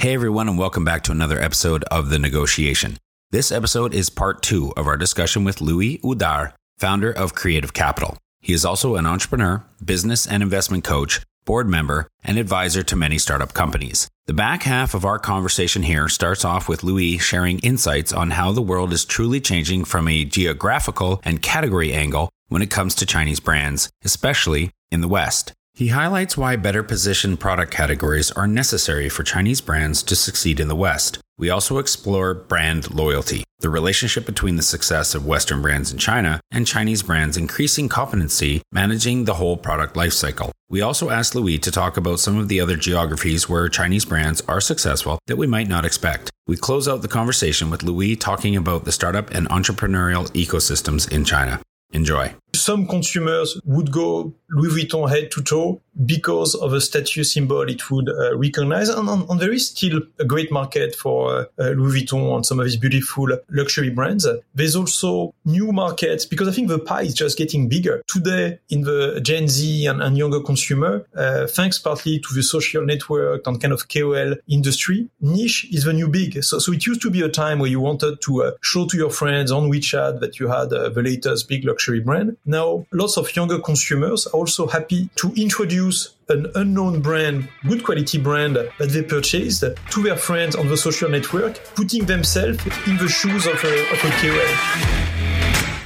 Hey everyone, and welcome back to another episode of The Negotiation. This episode is part two of our discussion with Louis Houdart, founder of Creative Capital. He is also an entrepreneur, business and investment coach, board member, and advisor to many startup companies. The back half of our conversation here starts off with Louis sharing insights on how the world is truly changing from a geographical and category angle when it comes to Chinese brands, especially in the West. He highlights why better positioned product categories are necessary for Chinese brands to succeed in the West. We also explore brand loyalty, the relationship between the success of Western brands in China and Chinese brands' increasing competency managing the whole product lifecycle. We also asked Louis to talk about some of the other geographies where Chinese brands are successful that we might not expect. We close out the conversation with Louis talking about the startup and entrepreneurial ecosystems in China. Enjoy. Some consumers would go Louis Vuitton head to toe because of a status symbol it would uh, recognize. And, and, there is still a great market for uh, Louis Vuitton and some of its beautiful luxury brands. There's also new markets because I think the pie is just getting bigger. Today, in the Gen Z and, and younger consumer, uh, thanks partly to the social network and kind of KOL industry, niche is the new big. So, so it used to be a time where you wanted to uh, show to your friends on WeChat that you had uh, the latest big luxury brand. Now, lots of younger consumers are also happy to introduce an unknown brand, good quality brand that they purchased to their friends on the social network, putting themselves in the shoes of a, of a KOL.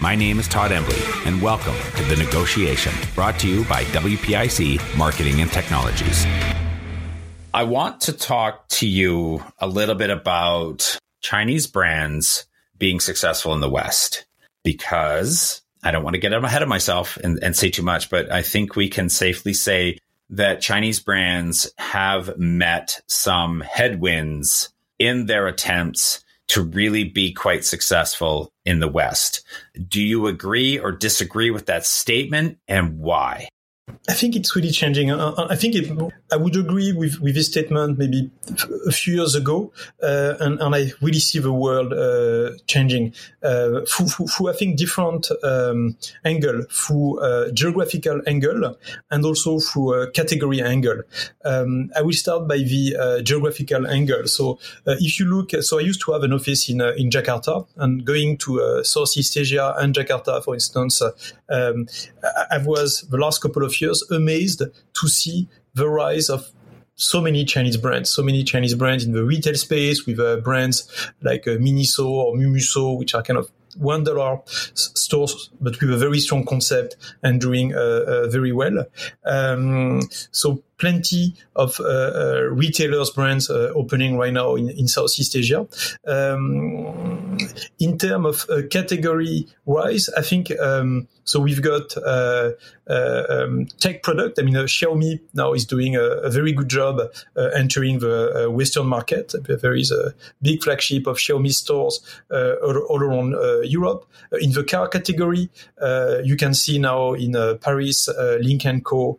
My name is Todd Embley, and welcome to the Negotiation brought to you by WPIC Marketing and Technologies. I want to talk to you a little bit about Chinese brands being successful in the West because I don't want to get ahead of myself and, and say too much, but I think we can safely say that Chinese brands have met some headwinds in their attempts to really be quite successful in the West. Do you agree or disagree with that statement and why? I think it's really changing. Uh, uh, I think it, I would agree with, with this statement maybe a few years ago, uh, and, and, I really see the world uh, changing uh, through, through, I think, different um, angle, through uh, geographical angle, and also through category angle. Um, I will start by the geographical angle. So if you look, so I used to have an office in in Jakarta, and going to Southeast Asia and Jakarta, for instance, um, I was the last couple of years amazed to see the rise of so many Chinese brands, so many Chinese brands in the retail space with uh, brands like uh, Miniso or Mumuso, which are kind of one dollar stores, but with a very strong concept and doing uh, uh, very well. Um, so plenty of uh, uh, retailers brands uh, opening right now in, in Southeast Asia. Um, in terms of uh, category wise, I think um, so. We've got uh, uh, um, tech product. I mean, Xiaomi now is doing a, a very good job entering the Western market. There is a big flagship of Xiaomi stores all, all, around Europe. in the car category, you can see now in Paris, Lynk & Co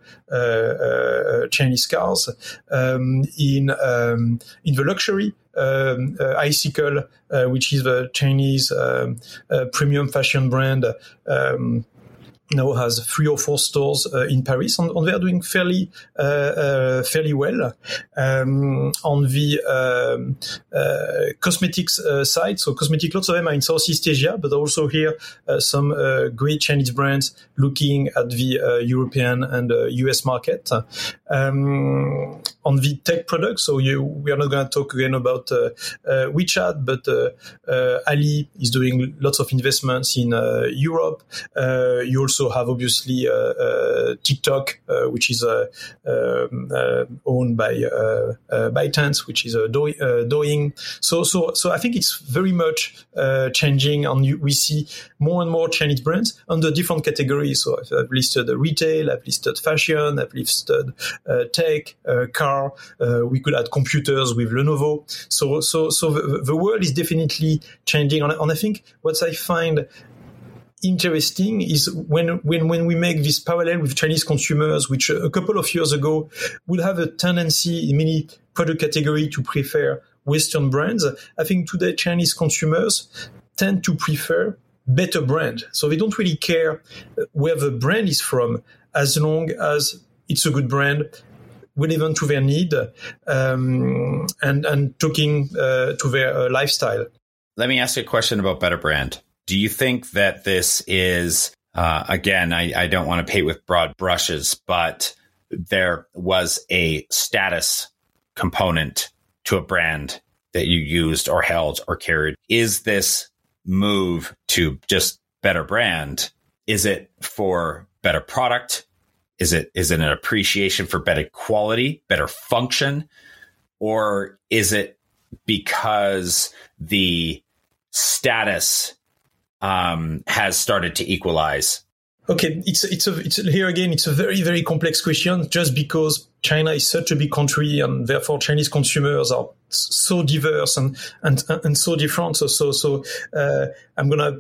Chinese cars. Um, in um, in the luxury, um, uh, Icicle, uh, which is the Chinese um, uh, premium fashion brand. Um, now has three or four stores uh, in Paris, and, and, they are doing fairly uh, uh, fairly well. Um, on the um, uh, cosmetics uh, side, so cosmetic, lots of them are in Southeast Asia, but also here uh, some great Chinese brands looking at the European and US market. Um, on the tech products, so you, we are not going to talk again about WeChat, but Ali is doing lots of investments in Europe. you also also have obviously uh, uh, TikTok, uh, which is uh, um, uh, owned by uh, ByteDance, which is Douyin. So, so, so I think it's very much changing, and we see more and more Chinese brands under different categories. So I've listed retail, I've listed fashion, I've listed tech, car. we could add computers with Lenovo. So, so, so the, the world is definitely changing, and I think what I find interesting is when, when, when we make this parallel with Chinese consumers, which a couple of years ago would have a tendency in many product category to prefer Western brands. I think today Chinese consumers tend to prefer better brand. So they don't really care where the brand is from as long as it's a good brand relevant to their need um, and, and talking uh, to their uh, lifestyle. Let me ask you a question about better brand. Do you think that this is, uh, again, I, I don't want to paint with broad brushes, but there was a status component to a brand that you used or held or carried. Is this move to just better brand? Is it for better product? Is it is it an appreciation for better quality, better function, or is it because the status um, has started to equalize? Okay, it's it's a, it's here again. It's a very very complex question. Just because China is such a big country, and therefore Chinese consumers are so diverse and and and so different. So so so uh, I'm gonna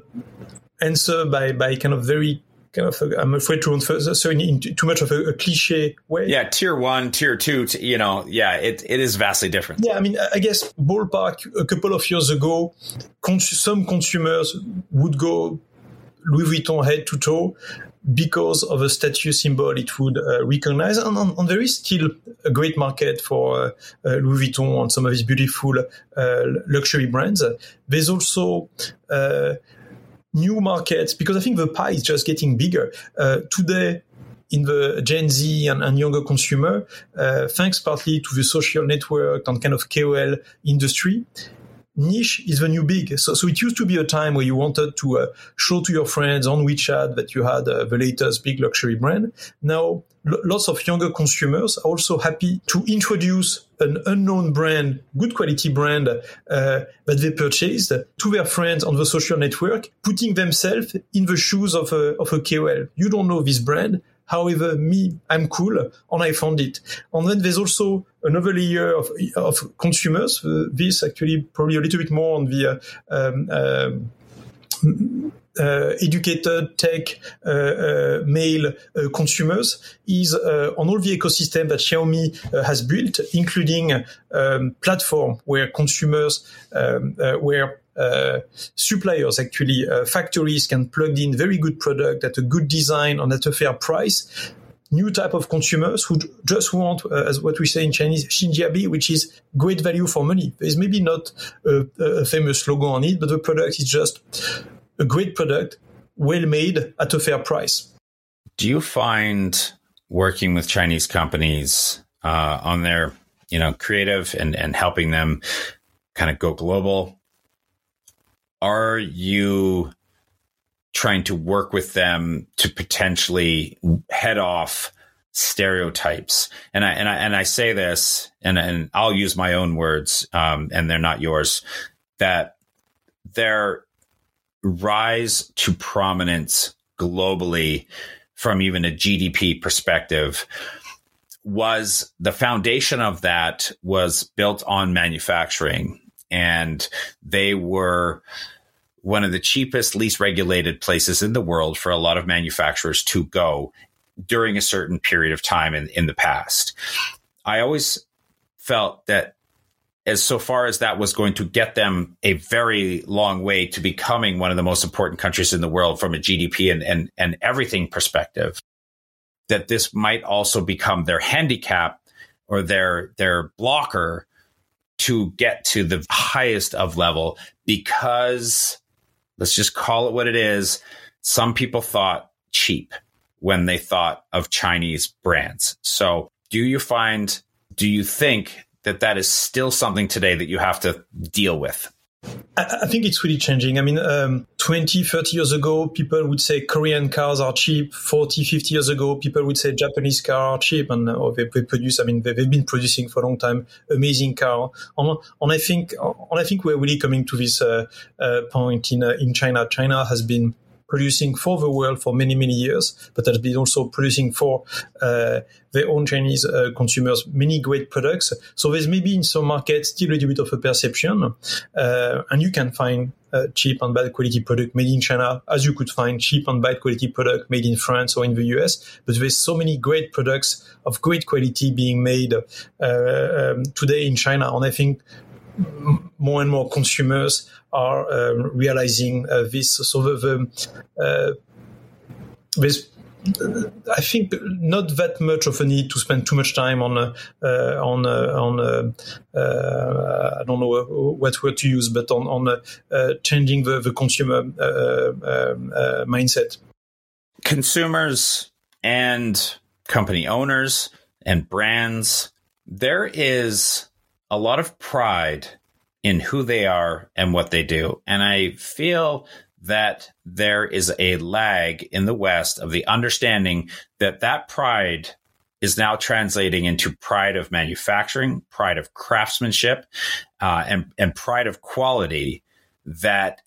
answer by by kind of very kind of i am afraid to answer in too much of a, a, cliche way. Yeah, tier one, tier two, t- you know, yeah, it, it is vastly different. Yeah, I mean, I guess ballpark a couple of years ago, cons- some consumers would go Louis Vuitton head to toe because of a status symbol it would uh, recognize. And, and, and, there is still a great market for uh, uh, Louis Vuitton and some of these beautiful uh, luxury brands. There's also uh, new markets because I think the pie is just getting bigger. Uh, today, in the Gen Z and, and younger consumer, uh, thanks partly to the social network and kind of KOL industry, niche is the new big. So, so it used to be a time where you wanted to uh, show to your friends on WeChat that you had uh, the latest big luxury brand. Now, lots of younger consumers are also happy to introduce an unknown brand, good quality brand uh, that they purchased to their friends on the social network, putting themselves in the shoes of a, of a KOL. You don't know this brand. However, me, I'm cool, and I found it. And then there's also another layer of, of consumers. Uh, this actually probably a little bit more on the uh, um, uh, educated tech uh, uh, male uh, consumers is on all the ecosystem that Xiaomi has built, including um, platform where consumers, um, where uh, suppliers actually uh, factories can plug in very good product at a good design and at a fair price new type of consumers who just want, uh, as what we say in Chinese, Xingjiabi, which is great value for money. There's maybe not a, a famous logo on it, but the product is just a great product, well made at a fair price. Do you find working with Chinese companies uh, on their, you know, creative and, and helping them kind of go global? Are you trying to work with them to potentially head off stereotypes? And I and I and I say this, and and I'll use my own words, um, and they're not yours. That there rise to prominence globally from even a GDP perspective was the foundation of that was built on manufacturing. And they were one of the cheapest least regulated places in the world for a lot of manufacturers to go during a certain period of time in, in the past. I always felt that as so far as that was going to get them a very long way to becoming one of the most important countries in the world from a GDP and, and, and everything perspective, that this might also become their handicap or their their blocker to get to the highest of level because let's just call it what it is. Some people thought cheap when they thought of Chinese brands. So do you find, do you think that that is still something today that you have to deal with? I, think it's really changing. I mean, um, 20, 30 years ago, people would say Korean cars are cheap. 40, 50 years ago, people would say Japanese cars are cheap. And oh, they, they, produce, I mean, they, have been producing for a long time amazing car. And, and I think, and I think we're really coming to this uh, uh, point in, uh, in China. China has been producing for the world for many, many years, but has been also producing for uh, their own Chinese uh, consumers many great products. So there's maybe in some markets still a little bit of a perception, uh, and you can find uh, cheap and bad quality product made in China, as you could find cheap and bad quality product made in France or in the US. But there's so many great products of great quality being made uh, um, today in China, and I think more and more consumers are um, realizing uh, this. So the, the uh, I think not that much of a need to spend too much time on uh, on uh, on uh, uh I don't know what word to use, but on on uh, changing the the consumer um, mindset. Consumers and company owners and brands, there is a lot of pride in who they are and what they do. And I feel that there is a lag in the West of the understanding that that pride is now translating into pride of manufacturing, pride of craftsmanship, uh, and, and pride of quality that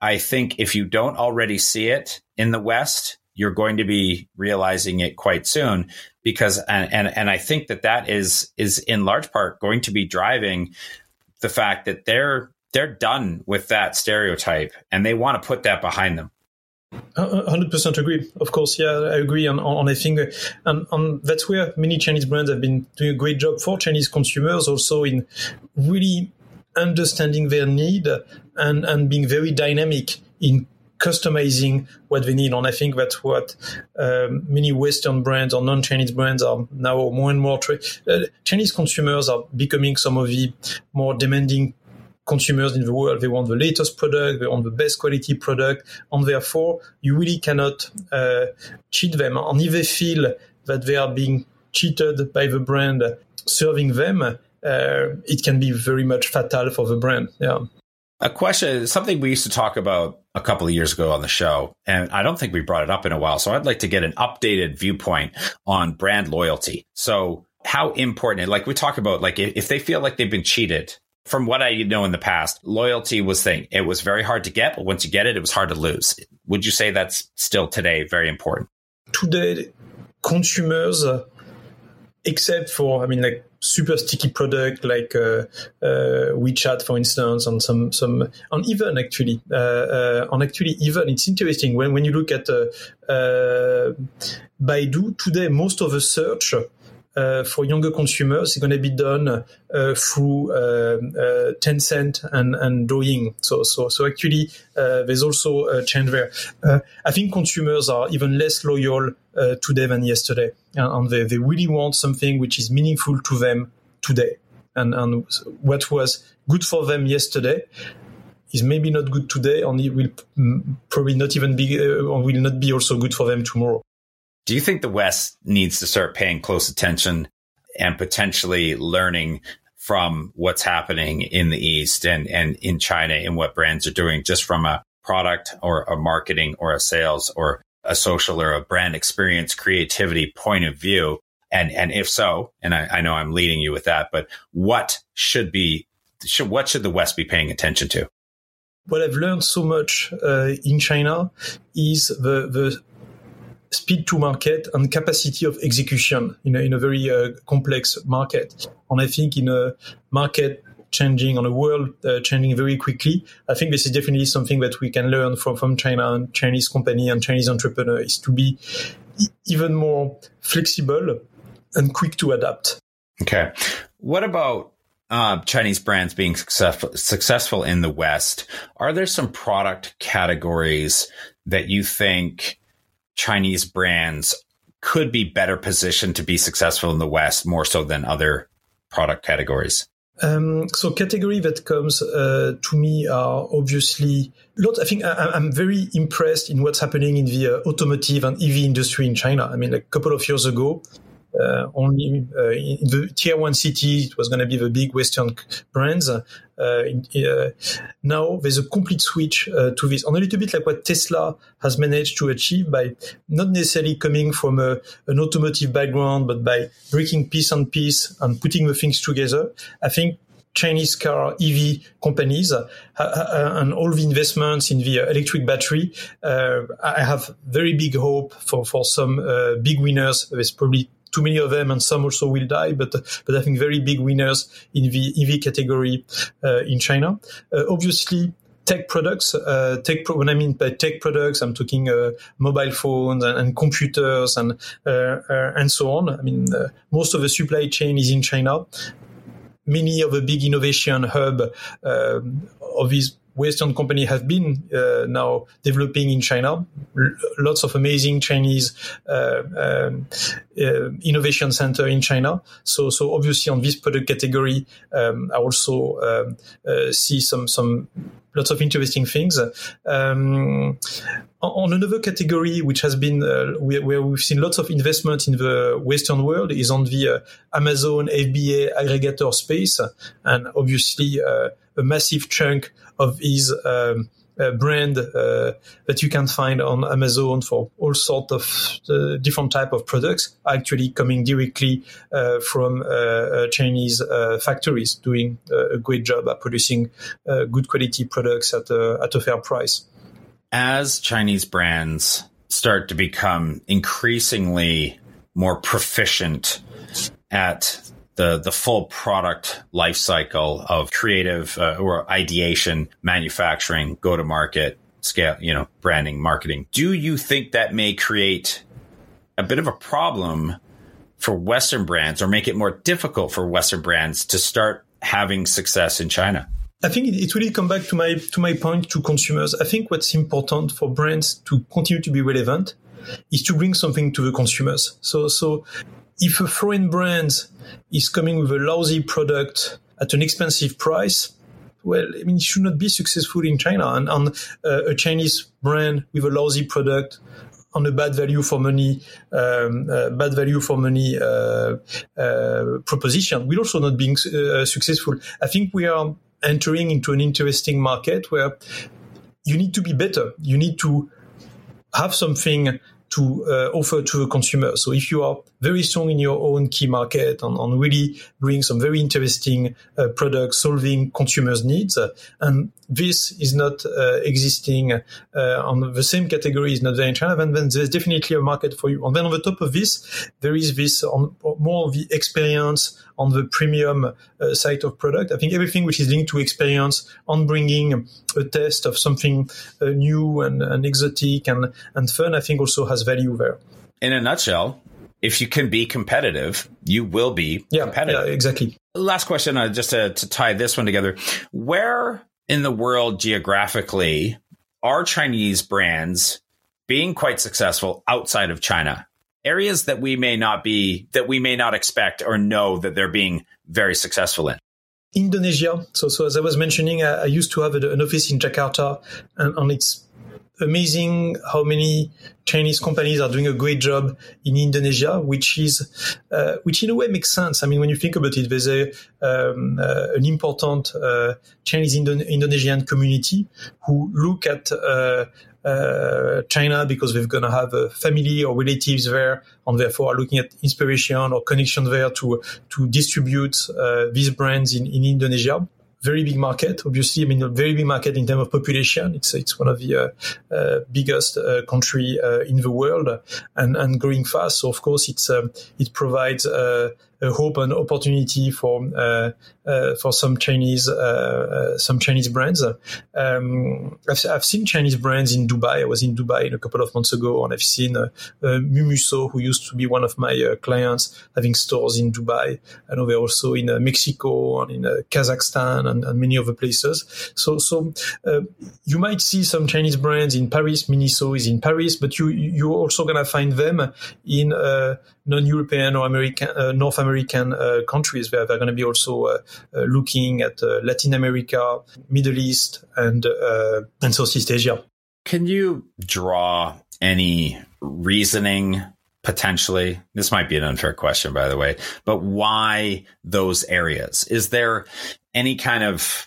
I think if you don't already see it in the West, you're going to be realizing it quite soon because and, and and I think that that is is in large part going to be driving the fact that they're they're done with that stereotype and they want to put that behind them. Uh, uh, hundred percent agree. Of course, yeah, I agree on, on I think, and, and that's where many Chinese brands have been doing a great job for Chinese consumers, also in really understanding their need and and being very dynamic in customizing what they need. And I think that's what um, many Western brands or non-Chinese brands are now more and more. Tra- uh, Chinese consumers are becoming some of the more demanding consumers in the world. They want the latest product, they want the best quality product, and therefore you really cannot uh, cheat them. And if they feel that they are being cheated by the brand serving them, uh, it can be very much fatal for the brand. Yeah. A question, something we used to talk about a couple of years ago on the show, and I don't think we brought it up in a while. So I'd like to get an updated viewpoint on brand loyalty. So how important, like we talk about, like if they feel like they've been cheated, from what I know in the past, loyalty was thing. It was very hard to get, but once you get it, it was hard to lose. Would you say that's still today very important? Today, consumers, uh, except for, I mean, like super sticky product like uh, uh, WeChat, for instance, and some some and even actually uh, uh and actually even it's interesting when when you look at uh, uh, Baidu today, most of the search. Uh, for younger consumers, it's going to be done uh, through uh, Tencent and, and Douyin. So, so, so actually, there's also a change there. I think consumers are even less loyal today than yesterday, and, and they, they really want something which is meaningful to them today. And, and what was good for them yesterday is maybe not good today, and it will probably not even be, uh, will not be also good for them tomorrow. Do you think the West needs to start paying close attention and potentially learning from what's happening in the East and, and in China and what brands are doing just from a product or a marketing or a sales or a social or a brand experience creativity point of view? And, and if so, and I, I know I'm leading you with that, but what should be, should, what should the West be paying attention to? What I've learned so much uh, in China is the, the speed to market and capacity of execution in a, in a very uh, complex market. And I think in a market changing on a world uh, changing very quickly, I think this is definitely something that we can learn from, from China and Chinese company and Chinese entrepreneurs to be even more flexible and quick to adapt. Okay. What about uh, Chinese brands being successful, successful in the West? Are there some product categories that you think Chinese brands could be better positioned to be successful in the West more so than other product categories? Um, so category that comes uh, to me are obviously lot. I think I, am very impressed in what's happening in the uh, automotive and EV industry in China. I mean, a couple of years ago, only in the tier one cities, it was going to be the big Western brands. In, now there's a complete switch to this, on a little bit like what Tesla has managed to achieve by not necessarily coming from a, an automotive background, but by breaking piece on piece and putting the things together. I think Chinese car EV companies uh, uh, and all the investments in the electric battery, uh, I have very big hope for, for some uh, big winners. There's probably too many of them and some also will die, but, but I think very big winners in the EV category uh, in China. Uh, obviously, tech products. Uh, tech pro- when I mean by tech products, I'm talking uh, mobile phones and, and computers and uh, and so on. I mean, most of the supply chain is in China many of the big innovation hub uh, of these Western company have been uh, now developing in China. L- lots of amazing Chinese uh, um, uh, innovation center in China. So, so obviously on this product category, um, I also um, uh, see some some lots of interesting things. Um, on another category, which has been uh, where we've seen lots of investment in the Western world, is on the uh, Amazon FBA aggregator space, and obviously uh, a massive chunk of his um, uh, brand uh, that you can find on Amazon for all sorts of uh, different type of products actually coming directly uh, from uh, uh, Chinese factories doing a great job at producing good quality products at a, at a fair price. As Chinese brands start to become increasingly more proficient at the the full product life cycle of creative uh, or ideation, manufacturing, go to market, scale, you know, branding, marketing. Do you think that may create a bit of a problem for Western brands or make it more difficult for Western brands to start having success in China? I think it really come back to my to my point to consumers. I think what's important for brands to continue to be relevant is to bring something to the consumers. So so if a foreign brand is coming with a lousy product at an expensive price, well, I mean, it should not be successful in China. And, and uh, a Chinese brand with a lousy product on a bad value for money, um, uh, bad value for money uh, uh proposition will also not be uh, successful. I think we are entering into an interesting market where you need to be better. You need to have something to uh, offer to the consumer. So if you are very strong in your own key market and, and really bring some very interesting uh, products solving consumers' needs, and this is not uh, existing uh, on the same category is not very China, then, there's definitely a market for you. And then on the top of this, there is this on more of the experience on the premium uh, side of product. I think everything which is linked to experience on bringing a test of something uh, new and, and exotic and, and fun, I think also has value there. In a nutshell, if you can be competitive, you will be yeah, competitive. Yeah, exactly. Last question, uh, just to, to tie this one together. Where in the world geographically are Chinese brands being quite successful outside of China? Areas that we may not be, that we may not expect or know that they're being very successful in. Indonesia. So, so as I was mentioning, I, I used to have an office in Jakarta, and, and it's amazing how many Chinese companies are doing a great job in Indonesia, which is, uh, which in a way makes sense. I mean, when you think about it, there's a, um, uh, an important uh, Chinese Indo- Indonesian community who look at uh, uh, China because they're going to have a family or relatives there, and therefore are looking at inspiration or connection there to to distribute uh, these brands in, in Indonesia very big market. Obviously, I mean, a very big market in terms of population. It's it's one of the uh, uh, biggest uh, country in the world, and and growing fast. So of course, it's um, it provides a hope and opportunity for uh, uh, for some Chinese uh, some Chinese brands. Um, I've, I've, seen Chinese brands in Dubai. I was in Dubai a couple of months ago, and I've seen uh, Mumuso, who used to be one of my clients, having stores in Dubai. I know they're also in Mexico and in Kazakhstan and, and, many other places. So so you might see some Chinese brands in Paris. Miniso is in Paris, but you you're also gonna find them in non-European or American, uh, North American uh, countries where they're going to be also uh, looking at Latin America, Middle East, and and Southeast Asia. Can you draw any reasoning potentially? This might be an unfair question, by the way, but why those areas? Is there any kind of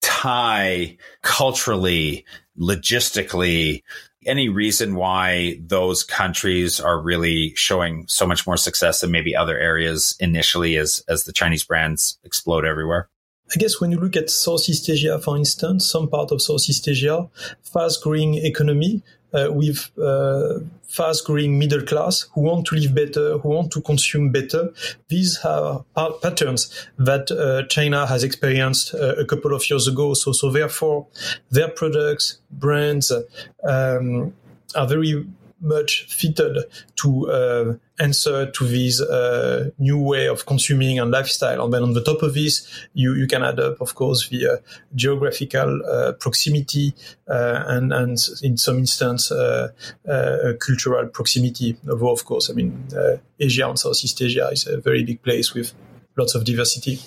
tie culturally, logistically, any reason why those countries are really showing so much more success than maybe other areas initially as as the Chinese brands explode everywhere? I guess when you look at Southeast Asia, for instance, some part of Southeast Asia, fast growing economy, with uh, fast growing middle class who want to live better, who want to consume better. These are patterns that uh, China has experienced uh, a couple of years ago. So, so therefore, their products, brands, um, are very much fitted to uh, answer to this uh, new way of consuming and lifestyle. And then on the top of this, you, you can add up, of course, the uh, geographical uh, proximity uh, and, and in some instance, uh, cultural proximity. Although, of course, I mean, Asia and Southeast Asia is a very big place with lots of diversity.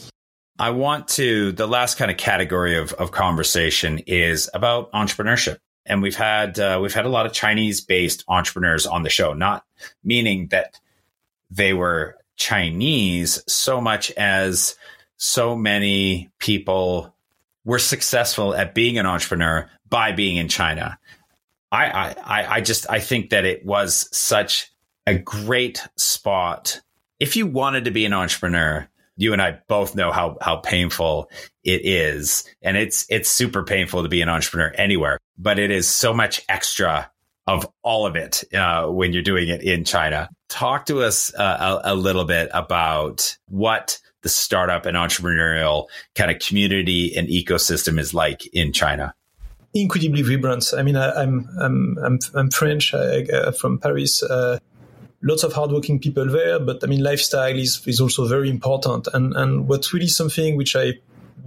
I want to, the last kind of category of, of conversation is about entrepreneurship and we've had uh, we've had a lot of Chinese based entrepreneurs on the show. Not meaning that they were Chinese so much as so many people were successful at being an entrepreneur by being in China. I I I just I think that it was such a great spot if you wanted to be an entrepreneur you and I both know how how painful it is, and it's it's super painful to be an entrepreneur anywhere. But it is so much extra of all of it uh, when you're doing it in China. Talk to us uh, a, a, little bit about what the startup and entrepreneurial kind of community and ecosystem is like in China. Incredibly vibrant. I mean, I, am I'm, I'm I'm French I, uh, from Paris. Uh, lots of hardworking people there, but I mean, lifestyle is, is also very important. And, and what's really something which I,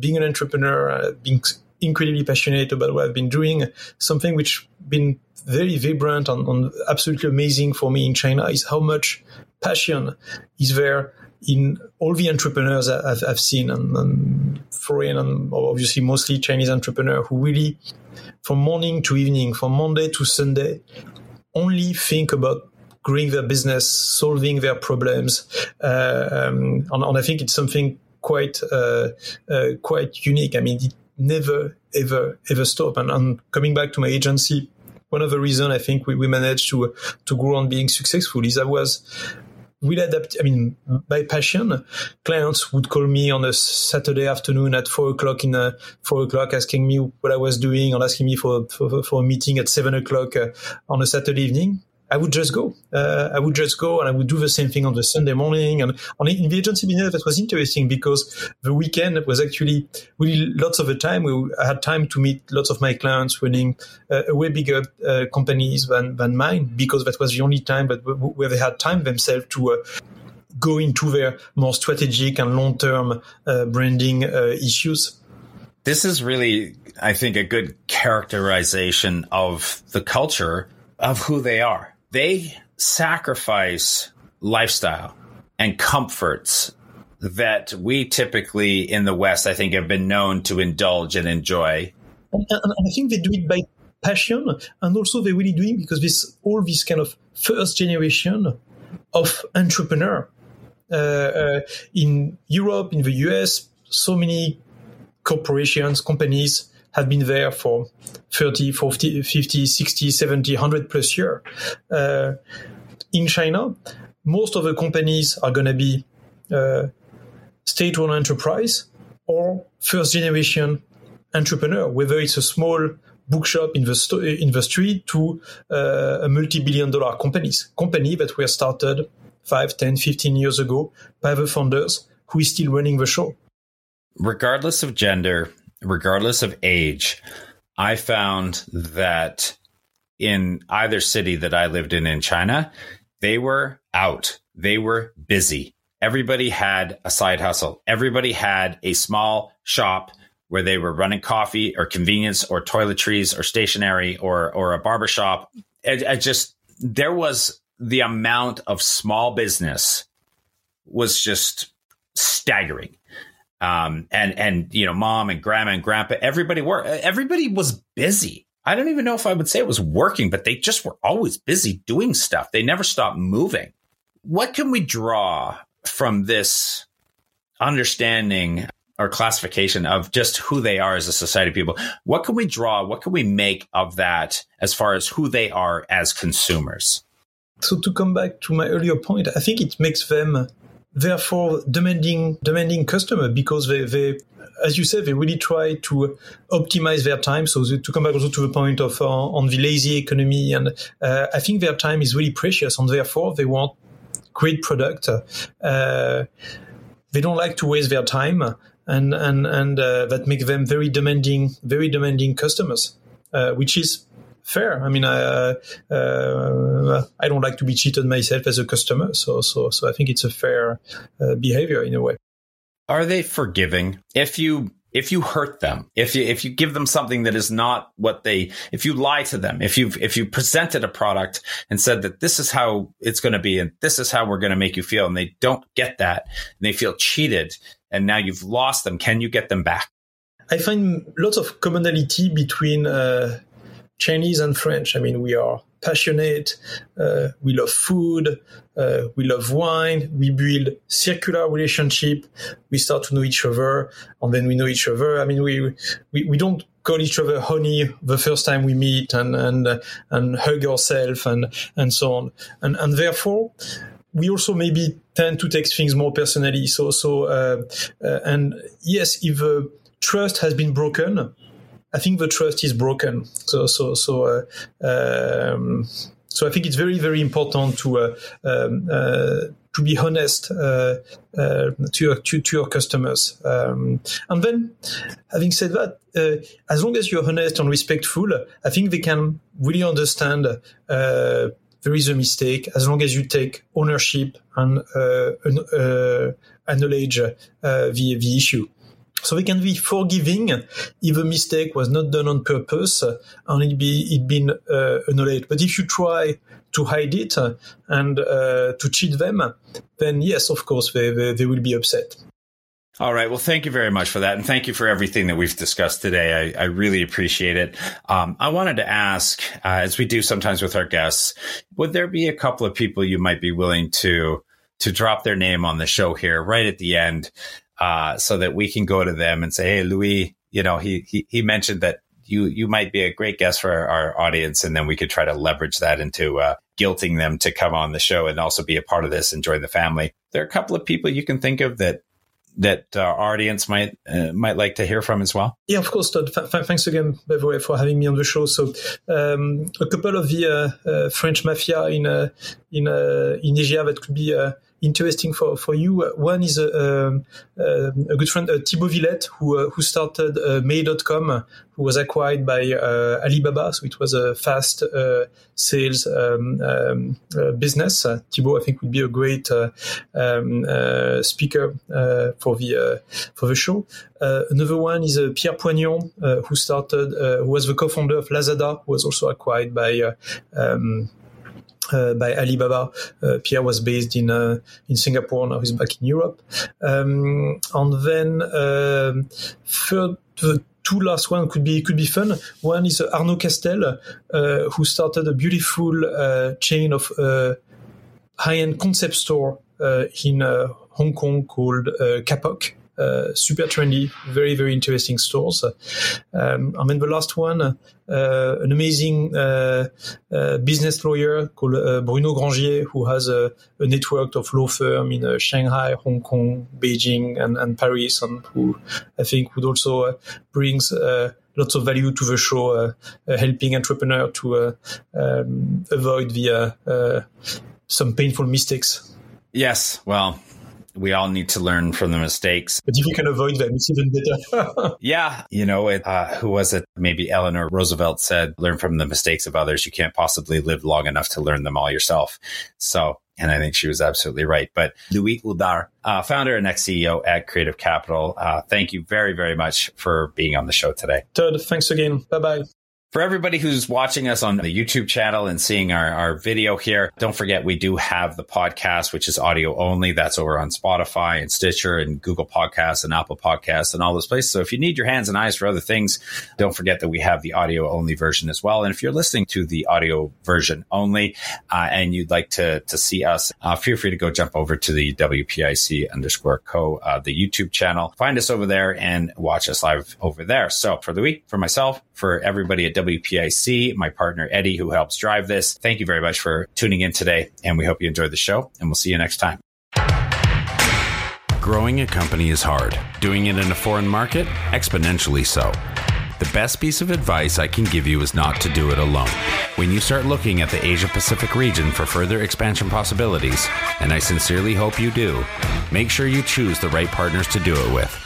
being an entrepreneur, uh, being incredibly passionate about what I've been doing, something which been very vibrant and, and absolutely amazing for me in China is how much passion is there in all the entrepreneurs I've, I've seen and, and, foreign and obviously mostly Chinese entrepreneur who really from morning to evening, from Monday to Sunday, only think about growing their business, solving their problems, uh, um, and, and, I think it's something quite uh, uh, quite unique. I mean, it never ever ever stop. And, and coming back to my agency, one of the reasons I think we, we managed to to grow on being successful is I was will adapt. I mean, by passion, clients would call me on a Saturday afternoon at four o'clock in a, four o'clock, asking me what I was doing and asking me for for, for a meeting at seven o'clock uh, on a Saturday evening. I would just go. Uh, I would just go and I would do the same thing on the Sunday morning. And on, in the agency business, that was interesting because the weekend was actually really lots of the time. We, I had time to meet lots of my clients running uh, way bigger uh, companies than, than mine because that was the only time that where they had time themselves to uh, go into their more strategic and long-term uh, branding uh, issues. This is really, I think, a good characterization of the culture of who they are they sacrifice lifestyle and comforts that we typically in the West, I think, have been known to indulge and enjoy. And, I think they do it by passion, and also they really do it because this all this kind of first generation of entrepreneur uh, uh, in Europe, in the US, so many corporations, companies have been there for 30, 40, 50, 60, 70, 100 plus years. Uh, in China, most of the companies are going to be uh, state-owned enterprise or first generation entrepreneur, whether it's a small bookshop in the, in the street to uh, a multi-billion dollar companies, company that were started 5, 10, 15 years ago by the founders who is still running the show. Regardless of gender, regardless of age, I found that in either city that I lived in in China, they were out. They were busy. Everybody had a side hustle. Everybody had a small shop where they were running coffee or convenience or toiletries or stationery or or a barber shop. I, I just there was the amount of small business was just staggering um, and and you know, mom and grandma and grandpa, everybody were everybody was busy. I don't even know if I would say it was working, but they just were always busy doing stuff. They never stopped moving. What can we draw from this understanding or classification of just who they are as a society of people? What can we draw? What can we make of that as far as who they are as consumers? So to come back to my earlier point, I think it makes them therefore demanding demanding customer because they, they as you said, they really try to optimize their time. So to come back also to the point of uh, on the lazy economy, and uh, I think their time is really precious, and therefore they want great product. Uh, they don't like to waste their time, and and and uh, that make them very demanding, very demanding customers, uh, which is fair. I mean, I uh, I don't like to be cheated myself as a customer, so so so I think it's a fair behavior in a way. Are they forgiving if you if you hurt them, if you if you give them something that is not what they, if you lie to them, if you if you presented a product and said that this is how it's going to be and this is how we're going to make you feel, and they don't get that, and they feel cheated, and now you've lost them, can you get them back? I find lots of commonality between uh, Chinese and French. I mean, we are passionate. Uh, we love food. Uh, we love wine. We build circular relationship. We start to know each other, and then we know each other. I mean, we we, we don't call each other honey the first time we meet, and and uh, and hug ourselves, and and so on. And and therefore, we also maybe tend to take things more personally. So so uh, uh, and yes, if trust has been broken I think the trust is broken. So so so uh, um, so I think it's very very important to uh, um, uh, to be honest uh, uh, to your to, to, your customers. Um, and then, having said that, uh, as long as you're honest and respectful, I think they can really understand. there is a mistake as long as you take ownership and acknowledge the the issue. So we can be forgiving if a mistake was not done on purpose and it be it been uh. But if you try to hide it and uh, to cheat them, then yes, of course, they, they, they, will be upset. All right. Well, thank you very much for that. And thank you for everything that we've discussed today. I, I really appreciate it. Um, I wanted to ask, uh, as we do sometimes with our guests, would there be a couple of people you might be willing to to drop their name on the show here right at the end uh, so that we can go to them and say, "Hey, Louis, you know, he he, he mentioned that you you might be a great guest for our, our audience, and then we could try to leverage that into uh, guilting them to come on the show and also be a part of this and join the family." There are a couple of people you can think of that that our audience might uh, might like to hear from as well? Yeah, of course, Todd. F- thanks again, by the way, for having me on the show. So, um, a couple of the uh, uh, French mafia in uh, in in Asia that could be interesting for, for you. One is a, um, a, a good friend, uh, Thibault Villet, who, uh, who started uh, Mei.com, who was acquired by uh, Alibaba. So it was a fast uh, sales um, um, uh, business. Thibault, I think, would be a great um, speaker for the for the show. another one is Pierre Poignant, who started, who was the co-founder of Lazada, who was also acquired by um, uh, by Alibaba. Uh, Pierre was based in uh, in Singapore. Now he's back in Europe. Um, and then um, third, the two last one could be could be fun. One is Arnault Castel, uh, who started a beautiful uh, chain of high end concept store in Hong Kong called Kapok. Uh, super trendy, very very interesting stores. Um, and then the last one, uh, an amazing uh, business lawyer called Bruno Grangier, who has a, a, network of law firm in Shanghai, Hong Kong, Beijing, and, and, Paris, and who I think would also brings lots of value to the show, uh, uh, helping entrepreneur to uh, um, avoid the some painful mistakes. Yes, well, we all need to learn from the mistakes. But if you can avoid them, it's even better. yeah. You know, it, uh, who was it? Maybe Eleanor Roosevelt said, learn from the mistakes of others. You can't possibly live long enough to learn them all yourself. So, and I think she was absolutely right. But Louis Houdart, uh, founder and ex CEO at Creative Capital, uh, thank you very, very much for being on the show today. Todd, thanks again. Bye bye. For everybody who's watching us on the YouTube channel and seeing our, our video here, don't forget we do have the podcast, which is audio only. That's over on Spotify and Stitcher and Google Podcasts and Apple Podcasts and all those places. So if you need your hands and eyes for other things, don't forget that we have the audio only version as well. And if you're listening to the audio version only uh, and you'd like to, to see us, uh, feel free to go jump over to the WPIC underscore co, uh, the YouTube channel. Find us over there and watch us live over there. So for the week, for myself, for everybody at WPIC, my partner Eddie, who helps drive this. Thank you very much for tuning in today, and we hope you enjoyed the show, and we'll see you next time. Growing a company is hard. Doing it in a foreign market, exponentially so. The best piece of advice I can give you is not to do it alone. When you start looking at the Asia Pacific region for further expansion possibilities, and I sincerely hope you do, make sure you choose the right partners to do it with.